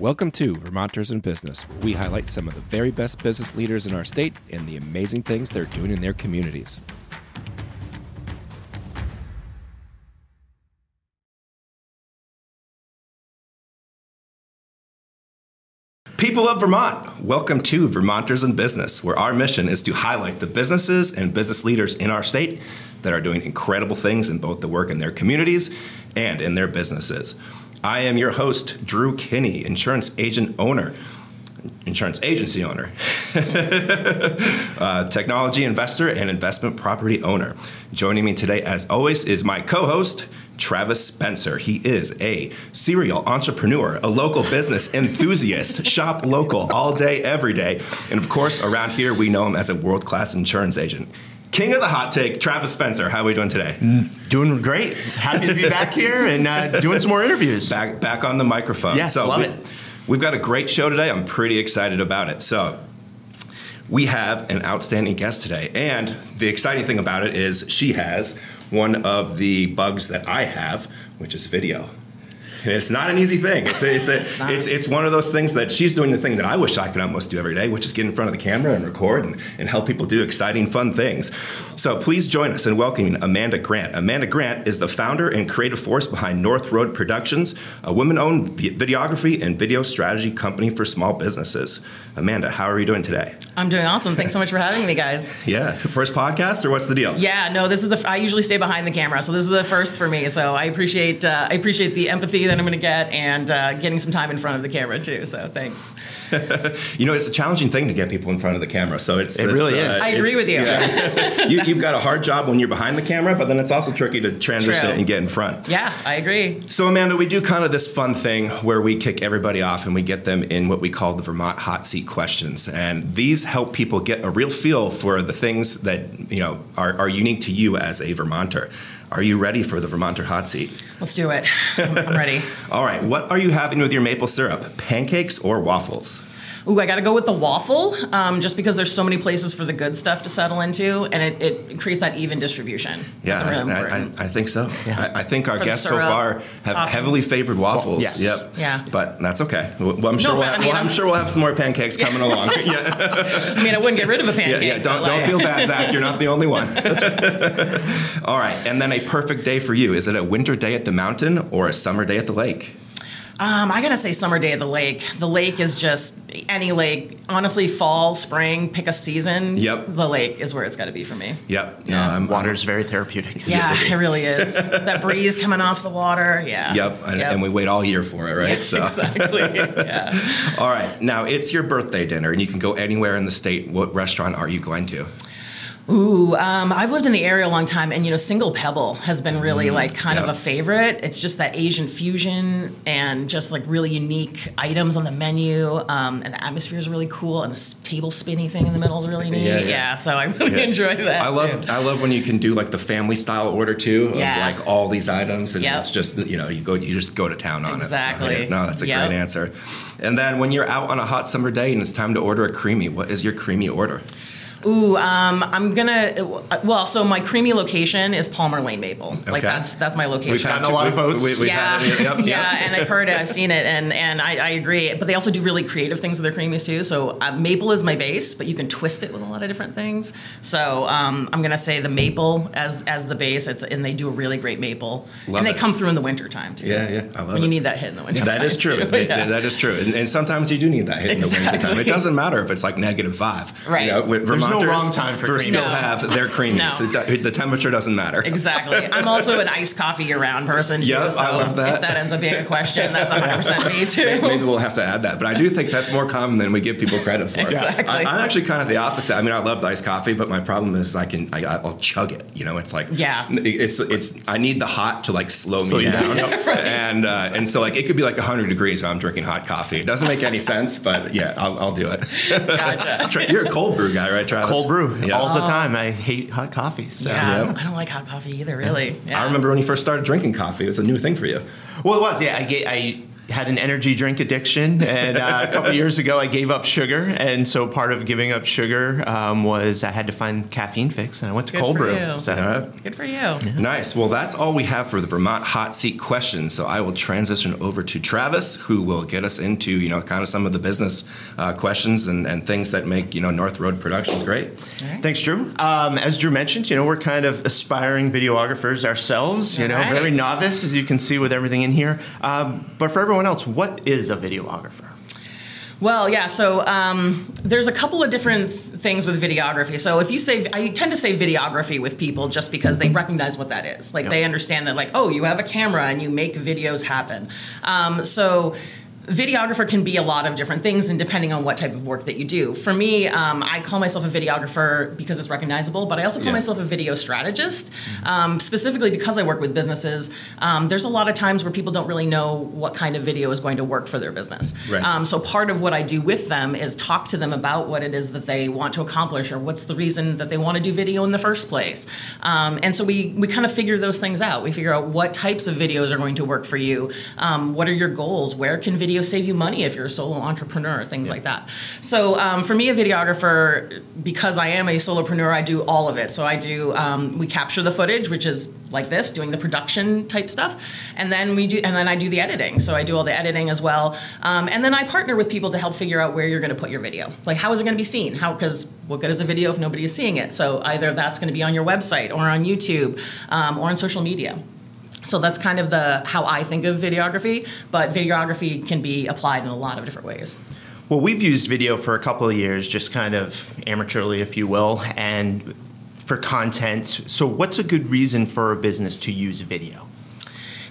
Welcome to Vermonters in Business, where we highlight some of the very best business leaders in our state and the amazing things they're doing in their communities. People of Vermont, welcome to Vermonters in Business, where our mission is to highlight the businesses and business leaders in our state that are doing incredible things in both the work in their communities and in their businesses. I am your host, Drew Kinney, insurance agent owner, insurance agency owner, uh, technology investor, and investment property owner. Joining me today, as always, is my co host, Travis Spencer. He is a serial entrepreneur, a local business enthusiast, shop local all day, every day. And of course, around here, we know him as a world class insurance agent. King of the hot take, Travis Spencer. How are we doing today? Doing great. Happy to be back here and uh, doing some more interviews. Back back on the microphone. Yes, love we, it. We've got a great show today. I'm pretty excited about it. So we have an outstanding guest today, and the exciting thing about it is she has one of the bugs that I have, which is video. It's not an easy thing. It's a, it's a, it's, not. it's one of those things that she's doing the thing that I wish I could almost do every day, which is get in front of the camera and record and, and help people do exciting, fun things. So please join us in welcoming Amanda Grant. Amanda Grant is the founder and creative force behind North Road Productions, a women-owned videography and video strategy company for small businesses. Amanda, how are you doing today? I'm doing awesome. Thanks so much for having me, guys. Yeah, first podcast or what's the deal? Yeah, no, this is the. I usually stay behind the camera, so this is the first for me. So I appreciate uh, I appreciate the empathy that I'm going to get and uh, getting some time in front of the camera too. So thanks. You know, it's a challenging thing to get people in front of the camera. So it's It it's, really is. I agree with you. yeah. you. You've got a hard job when you're behind the camera, but then it's also tricky to transition True. and get in front. Yeah, I agree. So, Amanda, we do kind of this fun thing where we kick everybody off and we get them in what we call the Vermont hot seat questions. And these help people get a real feel for the things that, you know, are, are unique to you as a Vermonter. Are you ready for the Vermonter hot seat? Let's do it. I'm, I'm ready. All right, what are you having with your maple syrup? Pancakes or waffles? Ooh, I got to go with the waffle, um, just because there's so many places for the good stuff to settle into, and it, it creates that even distribution. Yeah, That's really I- I, important. I, I think so. I, I think our For the guests so far have toppings. heavily favored waffles. yes. Yep. Yeah. But that's okay. Well, I'm sure, we'll, have, I mean, well, I'm I'm- sure we'll have some more pancakes coming along. yeah. I mean, I wouldn't get rid of a Yeah, pancake. yeah. Don't, but, don't feel bad, Zach. You're not the only one. All right. And then a perfect day for you. Is it a winter day at the mountain or a summer day at the lake? Um, I gotta say, summer day at the lake. The lake is just any lake. Honestly, fall, spring, pick a season. Yep. The lake is where it's got to be for me. Yep. Yeah. I'm- Water's very therapeutic. Yeah, it really is. that breeze coming off the water. Yeah. Yep. And, and we wait all year for it, right? Exactly. yeah. All right. Now it's your birthday dinner, and you can go anywhere in the state. What restaurant are you going to? Ooh, um, I've lived in the area a long time, and you know, Single Pebble has been really like kind Yep. of a favorite. It's just that Asian fusion and just like really unique items on the menu, um, and the atmosphere is really cool, and the table spinny thing in the middle is really neat. Yeah, Yeah, yeah. so I really Yeah. enjoy that. I love Too. I love when you can do like the family style order too of like all these items and Yep. it's just you know you go you just go to town on it. So, Exactly. yeah, no, that's a Yep. great answer. And then when you're out on a hot summer day and it's time to order a creamy, what is your creamy order? Ooh, um, I'm gonna. Well, so my creamy location is Palmer Lane Maple. Like that's that's my location. We've gotten had a lot of votes. we- we've yeah, had- yep, yep. yeah, and I've heard it, I've seen it, and and I, I agree. But they also do really creative things with their creamies too. So uh, maple is my base, but you can twist it with a lot of different things. So um, I'm gonna say the maple as as the base. It's and they do a really great maple, Love and they it. come through in the winter time too. Yeah, yeah, I love When it. you need that hit in the winter. That is true. It- Yeah. That is true. And, and sometimes you do need that hit in the winter time. It doesn't matter if it's like negative five. Right. You know, with There's no wrong time for Ver- creamies. still No. have their creamies. No. It the temperature doesn't matter. Exactly. I'm also an iced coffee year round person too. Yep, I love that. if that ends up being a question, that's 100% me too. Maybe we'll have to add that, but I do think that's more common than we give people credit for. Exactly. I, am actually kind of the opposite. I mean, I love iced coffee, but my problem is I can I, I'll chug it. You know, it's like Yeah. it's it's I need the hot to like slow, Slow me you down, down. and uh, and so like it could be like 100 degrees when I'm drinking hot coffee. It doesn't make any sense, but yeah, I'll, I'll do it. Gotcha. You're a cold brew guy, right, Travis? Cold brew Yeah. all the oh. time. I hate hot coffee. So. Yeah, Yeah. I don't like hot coffee either, really. Yeah. I remember when you first started drinking coffee. It was a new thing for you. Well, it was. Yeah, I get. I had an energy drink addiction, and uh, a couple years ago I gave up sugar, and so part of giving up sugar um, was I had to find caffeine fix, and I went to Good cold brew. you. So, All right. Good for you. Nice. Well, that's all we have for the Vermont hot seat questions. So I will transition over to Travis, who will get us into you know kind of some of the business uh, questions and, and things that make you know North Road Productions great. Thanks, Drew. Um, as Drew mentioned, you know we're kind of aspiring videographers ourselves. You know, Alright. very novice, as you can see with everything in here. Um, but for everyone else, what is a videographer? Well, yeah. So um, there's a couple of different th- things with videography. So if you say, I tend to say videography with people just because they recognize what that is. Like Yeah. they understand that, like, oh, you have a camera and you make videos happen. Um, so videographer can be a lot of different things and depending on what type of work that you do. For me um, i call myself a videographer because it's recognizable but i also call Yeah. myself a video strategist. Um, specifically because i work with businesses um, there's a lot of times where people don't really know what kind of video is going to work for their business. Right. um, so part of what i do with them is talk to them about what it is that they want to accomplish or what's the reason that they want to do video in the first place. Um, and so we, we kind of figure those things out. We figure out what types of videos are going to work for you. Um, what are your goals? Where can video save you money if you're a solo entrepreneur things like that. So um, for me a videographer because i am a solopreneur i do all of it. So i do um, we capture the footage which is like this doing the production type stuff. And then we do and then i do the editing. So i do all the editing as well. Um, and then i partner with people to help figure out where you're going to put your video. Like how is it going to be seen? How because what good is a video if nobody is seeing it? So either that's going to be on your website or on youtube um, or on social media so that's kind of the how I think of videography, but videography can be applied in a lot of different ways. Well, we've used video for a couple of years, just kind of amateurly, if you will, and for content. So, what's a good reason for a business to use video?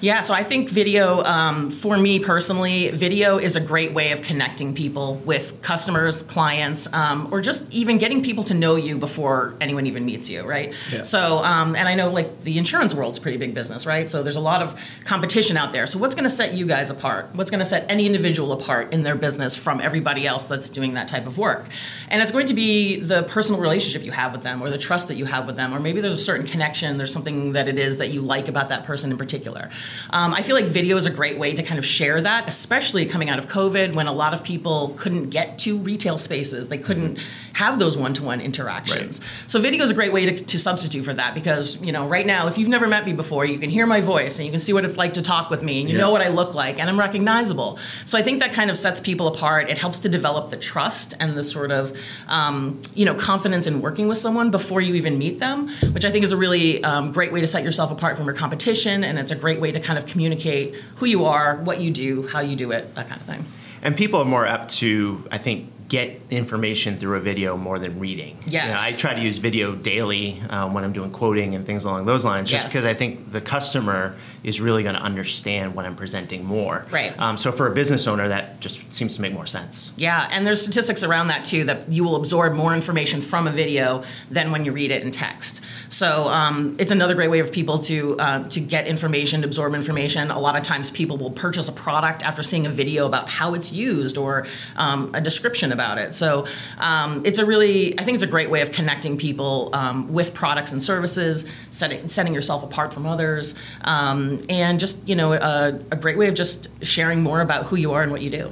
Yeah, so I think video, um, for me personally, video is a great way of connecting people with customers, clients, um, or just even getting people to know you before anyone even meets you, right? Yeah. So, um, and I know like the insurance world's a pretty big business, right? So there's a lot of competition out there. So what's going to set you guys apart? What's going to set any individual apart in their business from everybody else that's doing that type of work? And it's going to be the personal relationship you have with them, or the trust that you have with them, or maybe there's a certain connection. There's something that it is that you like about that person in particular. Um, I feel like video is a great way to kind of share that, especially coming out of COVID when a lot of people couldn't get to retail spaces. They couldn't have those one-to-one interactions. So video is a great way to, to substitute for that because, you know, right now, if you've never met me before, you can hear my voice and you can see what it's like to talk with me and you Yeah. know what I look like and I'm recognizable. So I think that kind of sets people apart. It helps to develop the trust and the sort of, um, you know, confidence in working with someone before you even meet them, which I think is a really um, great way to set yourself apart from your competition and it's a great way to kind of communicate who you are, what you do, how you do it, that kind of thing. And people are more apt to, I think, get information through a video more than reading. You know, I try to use video daily um, when I'm doing quoting and things along those lines, just Yes. because I think the customer is really going to understand what I'm presenting more. Right. Um, so for a business owner, that just seems to make more sense. Yeah, and there's statistics around that too that you will absorb more information from a video than when you read it in text. So um, it's another great way of people to um, to get information, to absorb information. A lot of times, people will purchase a product after seeing a video about how it's used or um, a description about it. So um, it's a really, I think it's a great way of connecting people um, with products and services, setting setting yourself apart from others, um, and just you know a, a great way of just sharing more about who you are and what you do.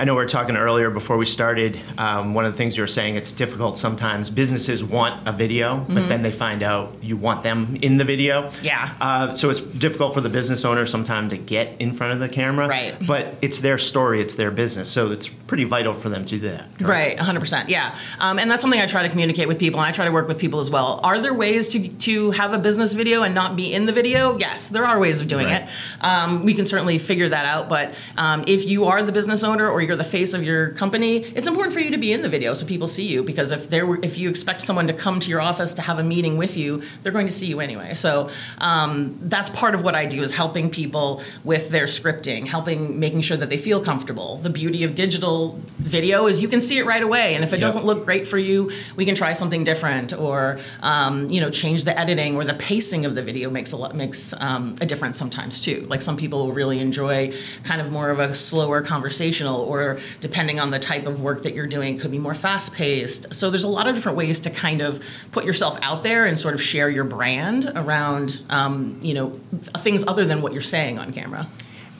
I know we were talking earlier before we started. Um, one of the things you were saying, it's difficult sometimes. Businesses want a video, but then they find out you want them in the video. Mm-hmm. Yeah. Uh, so it's difficult for the business owner sometimes to get in front of the camera. Right. But it's their story, it's their business. So it's pretty vital for them to do that. Right, 100%. Yeah. Um, and that's something I try to communicate with people, and I try to work with people as well. Are there ways to, to have a business video and not be in the video? Yes, there are ways of doing Right. it. Um, we can certainly figure that out. But um, if you are the business owner or you're the face of your company, it's important for you to be in the video so people see you. Because if there were, if you expect someone to come to your office to have a meeting with you, they're going to see you anyway. So um, that's part of what I do is helping people with their scripting, helping making sure that they feel comfortable. The beauty of digital video is you can see it right away, and if it Yep. doesn't look great for you, we can try something different, or um, you know, change the editing or the pacing of the video makes a lot makes um, a difference sometimes too. Like some people will really enjoy kind of more of a slower conversational, or depending on the type of work that you're doing, could be more fast paced. So there's a lot of different ways to kind of put yourself out there and sort of share your brand around um, you know things other than what you're saying on camera.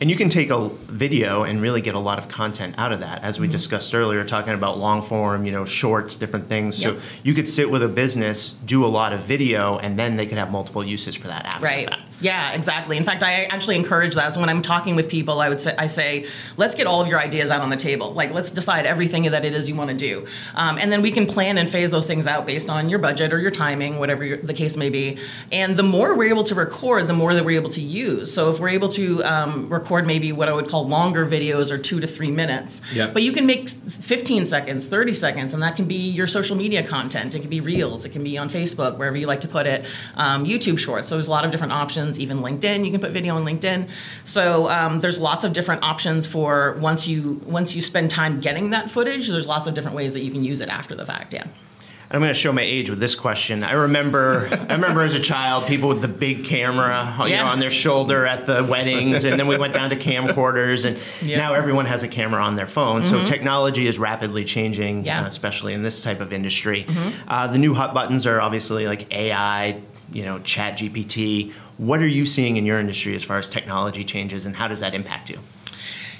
And you can take a video and really get a lot of content out of that, as we mm-hmm. discussed earlier, talking about long form, you know, shorts, different things. Yep. So you could sit with a business, do a lot of video, and then they could have multiple uses for that after Right. that. Yeah, exactly. In fact, I actually encourage that. So when I'm talking with people, I would say, I say, let's get all of your ideas out on the table. Like, let's decide everything that it is you want to do, um, and then we can plan and phase those things out based on your budget or your timing, whatever your, the case may be. And the more we're able to record, the more that we're able to use. So if we're able to um, record maybe what I would call longer videos or two to three minutes, Yep. but you can make 15 seconds, 30 seconds, and that can be your social media content. It can be reels, it can be on Facebook, wherever you like to put it, um, YouTube shorts. So there's a lot of different options, even LinkedIn. You can put video on LinkedIn. So um, there's lots of different options for once you once you spend time getting that footage. There's lots of different ways that you can use it after the fact. Yeah. And I'm going to show my age with this question. I remember, I remember as a child, people with the big camera, you Yeah. know, on their shoulder at the weddings, and then we went down to camcorders, and Yeah. now everyone has a camera on their phone. So technology is rapidly changing, Yeah. uh, especially in this type of industry. Uh, the new hot buttons are obviously like AI, you know, Chat GPT. What are you seeing in your industry as far as technology changes, and how does that impact you?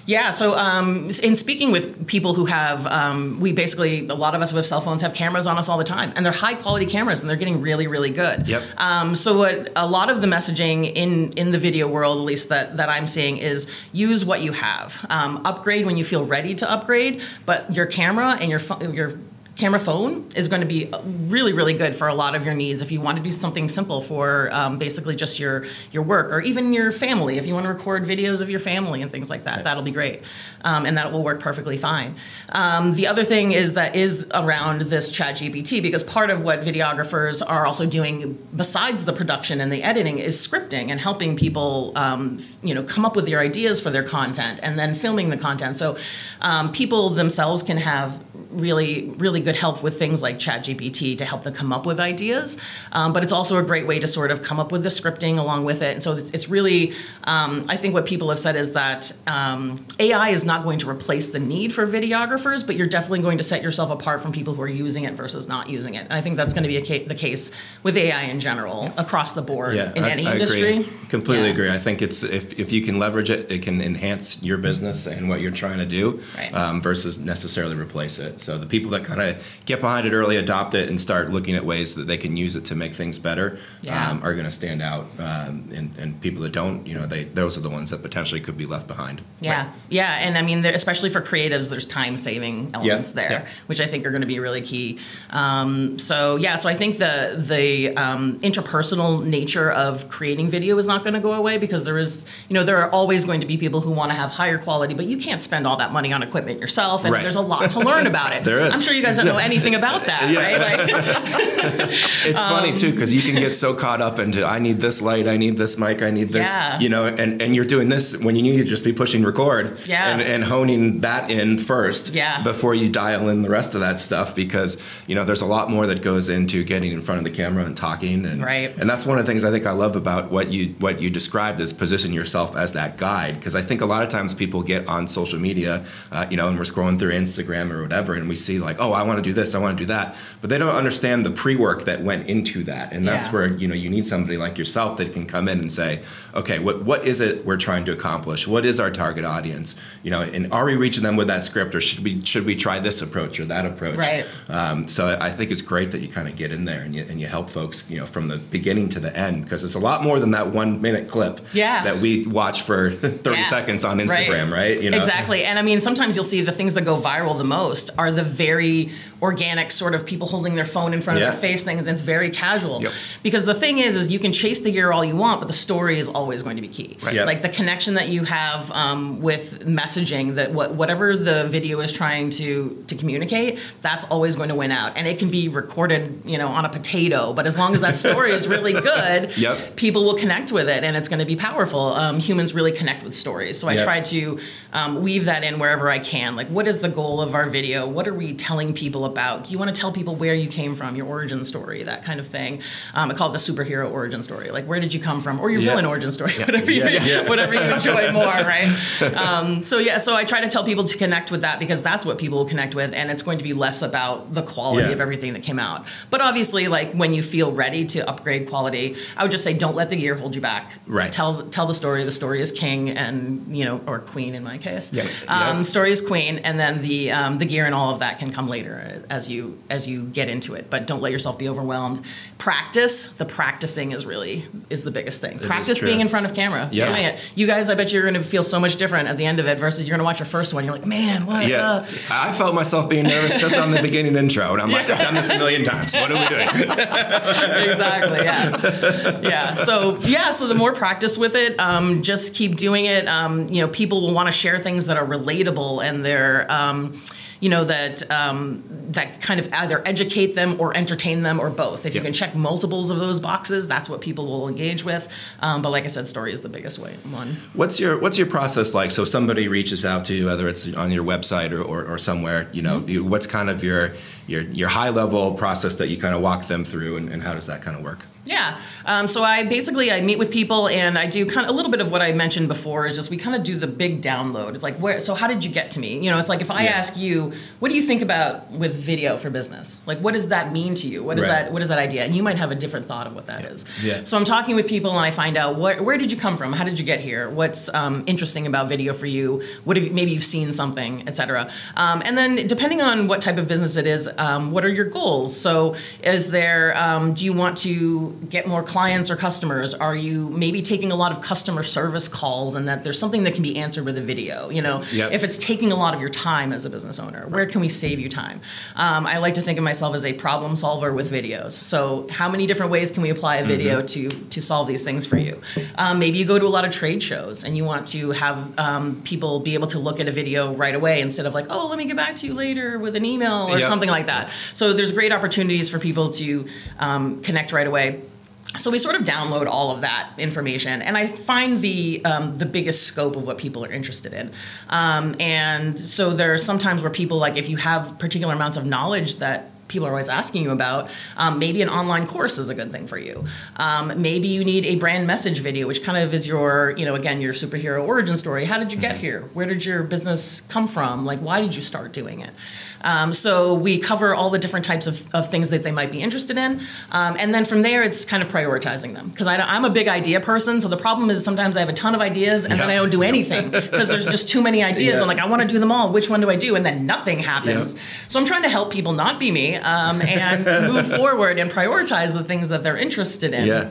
Yeah. So, um, in speaking with people who have, um, we basically a lot of us who have cell phones have cameras on us all the time, and they're high quality cameras, and they're getting really, really good. Yep. Um, so, what a lot of the messaging in in the video world, at least that that I'm seeing, is use what you have. Um, upgrade when you feel ready to upgrade, but your camera and your your camera phone is going to be really really good for a lot of your needs if you want to do something simple for um, basically just your your work or even your family. If you want to record videos of your family and things like that that'll be great um, and that will work perfectly fine. Um, the other thing is that is around this chat gpt because part of what videographers are also doing besides the production and the editing is scripting and helping people um, you know come up with their ideas for their content and then filming the content. So um, people themselves can have really really good help with things like ChatGPT to help them come up with ideas. Um, but it's also a great way to sort of come up with the scripting along with it. And so it's, it's really, um, I think what people have said is that um, AI is not going to replace the need for videographers, but you're definitely going to set yourself apart from people who are using it versus not using it. And I think that's going to be a ca- the case with AI in general across the board in I, any I industry. Agree. Completely Yeah. agree. I think it's if, if you can leverage it, it can enhance your business and what you're trying to do Right. um, versus necessarily replace it. So the people that kind of get behind it early, adopt it, and start looking at ways that they can use it to make things better Yeah. um, are going to stand out. Um, and, and people that don't, you know, they those are the ones that potentially could be left behind. Yeah, yeah, and I mean, there, especially for creatives, there's time saving elements there, yeah. which I think are going to be really key. Um, so yeah, so I think the the um, interpersonal nature of creating video is not going to go away because there is, you know, there are always going to be people who want to have higher quality, but you can't spend all that money on equipment yourself, and Right. there's a lot to learn about it. There is. I'm sure you guys don't know anything about that, right? Like, It's funny too because you can get so caught up into I need this light, I need this mic, I need this, Yeah. you know, and, and you're doing this when you need to just be pushing record Yeah. and, and honing that in first Yeah. before you dial in the rest of that stuff because you know there's a lot more that goes into getting in front of the camera and talking and Right. and that's one of the things I think I love about what you what you described is position yourself as that guide because I think a lot of times people get on social media, uh, you know, and we're scrolling through Instagram or whatever, and we see like, oh, I want to do this, I want to do that, but they don't understand the pre-work that went into that, and that's Yeah. where you know you need somebody like yourself that can come in and say, okay, what what is it we're trying to accomplish? What is our target audience? You know, and are we reaching them with that script, or should we should we try this approach or that approach? Right. Um, so I think it's great that you kind of get in there and you, and you help folks, you know, from the beginning to the end because it's a lot more than that one minute clip Yeah. that we watch for 30 Yeah. seconds on Instagram, right? You know? Exactly. And I mean, sometimes you'll see the things that go viral the most are the very organic sort of people holding their phone in front Yeah. of their face things. And it's very casual. Yep. Because the thing is, is you can chase the gear all you want, but the story is always going to be key. Right. Yep. Like the connection that you have um, with messaging, that what, whatever the video is trying to to communicate, that's always going to win out. And it can be recorded, you know, on a potato, but as long as that story is really good, Yep. people will connect with it, and it's going to be powerful. Um, humans really connect with stories, so I try to um, weave that in wherever I can. Like, what is the goal of our video? What are we telling people? about. You want to tell people where you came from, your origin story, that kind of thing. Um, I call it the superhero origin story. Like, where did you come from, or your Yeah. villain origin story, whatever you whatever you enjoy more, right? Um, so yeah, so I try to tell people to connect with that because that's what people will connect with, and it's going to be less about the quality Yeah. of everything that came out. But obviously, like when you feel ready to upgrade quality, I would just say don't let the gear hold you back. Right. Tell tell the story. The story is king, and you know, or queen in my case. Yeah. Um, Yeah. Story is queen, and then the um, the gear and all of that can come later as you as you get into it. But don't let yourself be overwhelmed. Practice. The practicing is really is the biggest thing. is Practice being in front of camera. Yeah. Doing it. You guys, I bet you're going to feel so much different at the end of it versus you're going to watch your first one. You're like, man, what? Yeah, uh, I felt myself being nervous just on the beginning intro, and I'm like, I've done this a million times. What are we doing? exactly. Yeah. Yeah. So yeah. So the more practice with it, um, just keep doing it. Um, you know, people will want to share things that are relatable and they're. Um, you know that um, that kind of either educate them or entertain them or both. If you can check multiples of those boxes, that's what people will engage with. Um, but like I said, story is the biggest way one. What's your What's your process like? So somebody reaches out to you, whether it's on your website or, or, or somewhere. You know, you, what's kind of your your your high level process that you kind of walk them through, and, and how does that kind of work? Yeah. Um, so I basically I meet with people and I do kind of a little bit of what I mentioned before is just we kind of do the big download. It's like where so how did you get to me? You know, it's like if I Yeah. ask you, what do you think about with video for business? Like what does that mean to you? What is Right. that what is that idea? And you might have a different thought of what that is. Yeah. So I'm talking with people and I find out what where did you come from? How did you get here? What's um, interesting about video for you? What have you, maybe you've seen something, etc. Um, and then depending on what type of business it is, um, what are your goals? So is there um, do you want to get more clients or customers? Are you maybe taking a lot of customer service calls and that there's something that can be answered with a video? You know, Yep. if it's taking a lot of your time as a business owner, where can we save you time? Um, I like to think of myself as a problem solver with videos. So how many different ways can we apply a video to to solve these things for you? Um, maybe you go to a lot of trade shows and you want to have um, people be able to look at a video right away instead of like, oh, let me get back to you later with an email or Yep. something like that. So there's great opportunities for people to um, connect right away. So we sort of download all of that information, and I find the um, the biggest scope of what people are interested in. Um, and so there are some times where people like if you have particular amounts of knowledge that people are always asking you about, um, maybe an online course is a good thing for you. Um, maybe you need a brand message video, which kind of is your you know again your superhero origin story. How did you get here? Where did your business come from? Like why did you start doing it? Um, so we cover all the different types of, of things that they might be interested in. Um, and then from there, it's kind of prioritizing them. Because I'm a big idea person. So the problem is sometimes I have a ton of ideas and then I don't do anything because there's just too many ideas. Yeah. I'm like, I want to do them all. Which one do I do? And then nothing happens. Yeah. So I'm trying to help people not be me um, and move forward and prioritize the things that they're interested in. Yeah.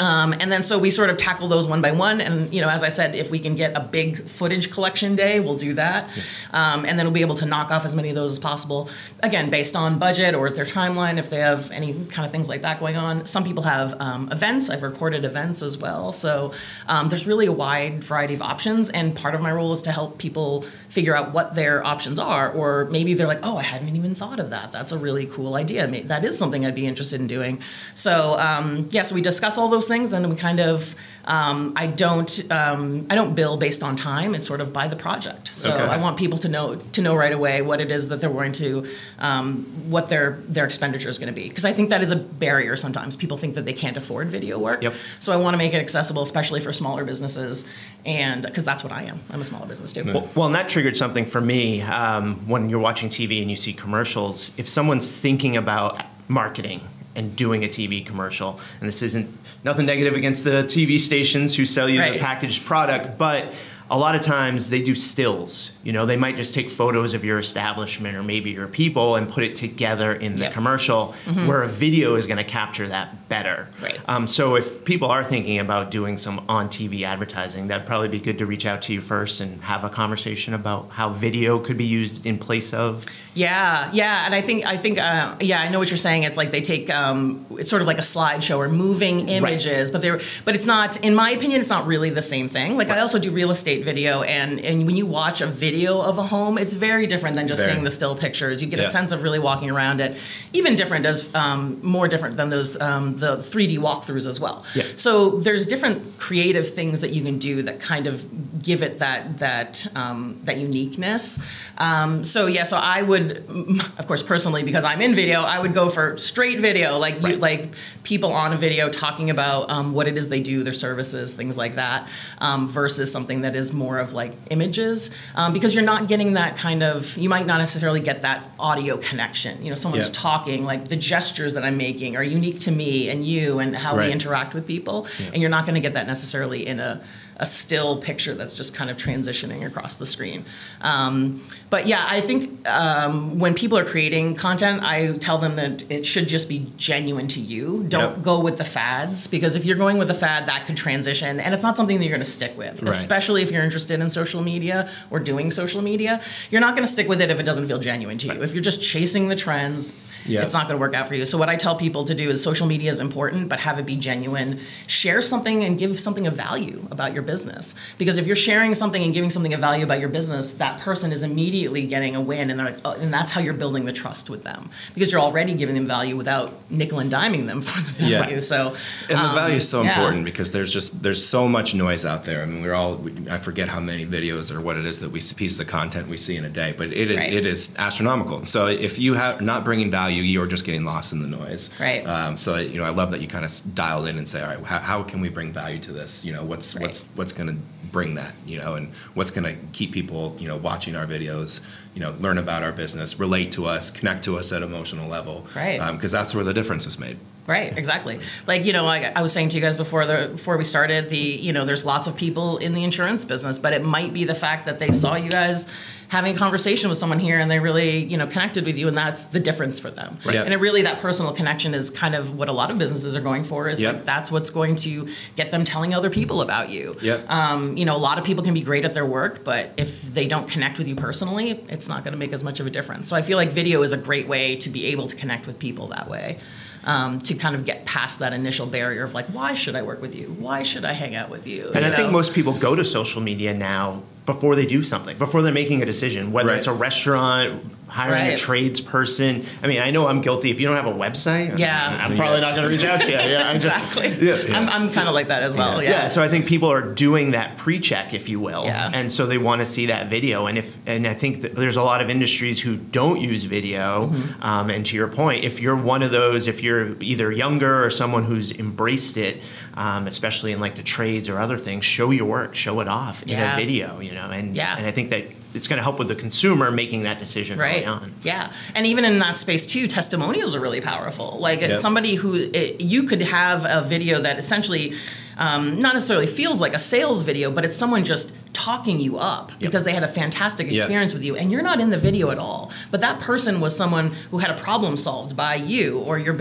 Um, and then so we sort of tackle those one by one. And, you know, as I said, if we can get a big footage collection day, we'll do that. Um, and then we'll be able to knock off as many of those as possible. Again, based on budget or their timeline, if they have any kind of things like that going on. Some people have um, events. I've recorded events as well. So um, there's really a wide variety of options. And part of my role is to help people figure out what their options are. Or maybe they're like, oh, I hadn't even thought of that. That's a really cool idea. That is something I'd be interested in doing. So, um, yeah, so we discuss all those things and we kind of um, I don't um, I don't bill based on time. It's sort of by the project. So Okay. I want people to know to know right away what it is that they're going to um, what their their expenditure is going to be because I think that is a barrier sometimes. People think that they can't afford video work. Yep. So I want to make it accessible, especially for smaller businesses, and because that's what I am. I'm a smaller business too. Well, well, and that triggered something for me um, when you're watching TV and you see commercials. If someone's thinking about marketing and doing a TV commercial, and this isn't nothing negative against the TV stations who sell you the packaged product, but a lot of times they do stills. You know, they might just take photos of your establishment or maybe your people and put it together in the Yep. commercial, where a video is going to capture that better. Right. Um, so if people are thinking about doing some on TV advertising, that'd probably be good to reach out to you first and have a conversation about how video could be used in place of. Yeah, yeah, and I think I think uh, yeah, I know what you're saying. It's like they take um, it's sort of like a slideshow or moving images, but they're but it's not. In my opinion, it's not really the same thing. Like I also do real estate estate video, and and when you watch a video of a home, it's very different than just Very. seeing the still pictures. You get Yeah. a sense of really walking around it. Even different as um, more different than those um, the 3D walkthroughs as well. Yeah. So there's different creative things that you can do that kind of give it that that um, that uniqueness. Um, so yeah, so I would, of course, personally because I'm in video, I would go for straight video, like you, like people on a video talking about um, what it is they do, their services, things like that, um, versus something that is more of like images, um, because you're not getting that kind of. You might not necessarily get that audio connection. You know, someone's Yeah. talking, like the gestures that I'm making are unique to me and you and how Right. we interact with people, and you're not going to get that necessarily in a a still picture that's just kind of transitioning across the screen. Um, but yeah, I think um, when people are creating content, I tell them that it should just be genuine to you. Don't Yep. go with the fads because if you're going with a fad, that could transition, and it's not something that you're going to stick with. Right. Especially if you're interested in social media or doing social media, you're not going to stick with it if it doesn't feel genuine to you. If you're just chasing the trends, Yeah. it's not going to work out for you. So what I tell people to do is social media is important, but have it be genuine. Share something and give something of value about your business. Because if you're sharing something and giving something of value about your business, that person is immediately getting a win, and they're like, oh, and that's how you're building the trust with them. Because you're already giving them value without nickel and diming them for the Yeah. value. So And the um, value is so yeah. important because there's just there's so much noise out there. I mean, we're all we, I forget how many videos or what it is that we pieces of content we see in a day, but it Right. it is astronomical. So if you have not bringing value, you're just getting lost in the noise. Right. Um, so you know, I love that you kind of dialed in and say, all right, how, how can we bring value to this? You know, what's Right. what's what's going to bring that? You know, and what's going to keep people you know watching our videos? You know, learn about our business, relate to us, connect to us at emotional level. Right. Because that's where the difference is made. Right, exactly. Like you know, like I was saying to you guys before the before we started, the you know, there's lots of people in the insurance business, but it might be the fact that they saw you guys having a conversation with someone here and they really you know connected with you, and that's the difference for them. Right. Yeah. And it really that personal connection is kind of what a lot of businesses are going for. Is Yep. like that's what's going to get them telling other people about you. Yep. Um, you know, a lot of people can be great at their work, but if they don't connect with you personally, it's not going to make as much of a difference. So I feel like video is a great way to be able to connect with people that way. Um, to kind of get past that initial barrier of like, why should I work with you? Why should I hang out with you? And You I think most people go to social media now before they do something, before they're making a decision, whether Right. it's a restaurant, hiring a tradesperson. I mean, I know I'm guilty. If you don't have a website, Yeah. I'm probably not going to reach out to you. Yeah, I'm exactly. Just, yeah. I'm, I'm kind of like that as well. Yeah. Yeah. Yeah. so I think people are doing that pre-check, if you will, Yeah. and so they want to see that video. And if and I think that there's a lot of industries who don't use video. Mm-hmm. Um, and to your point, if you're one of those, if you're either younger or someone who's embraced it, um, especially in like the trades or other things, show your work, show it off in Yeah. a video. You know, and Yeah. and I think that it's going to help with the consumer making that decision early right on. yeah and even in that space too testimonials are really powerful like Yep. it's somebody who it, you could have a video that essentially um, not necessarily feels like a sales video but it's someone just talking you up because they had a fantastic experience with you and you're not in the video at all but that person was someone who had a problem solved by you or your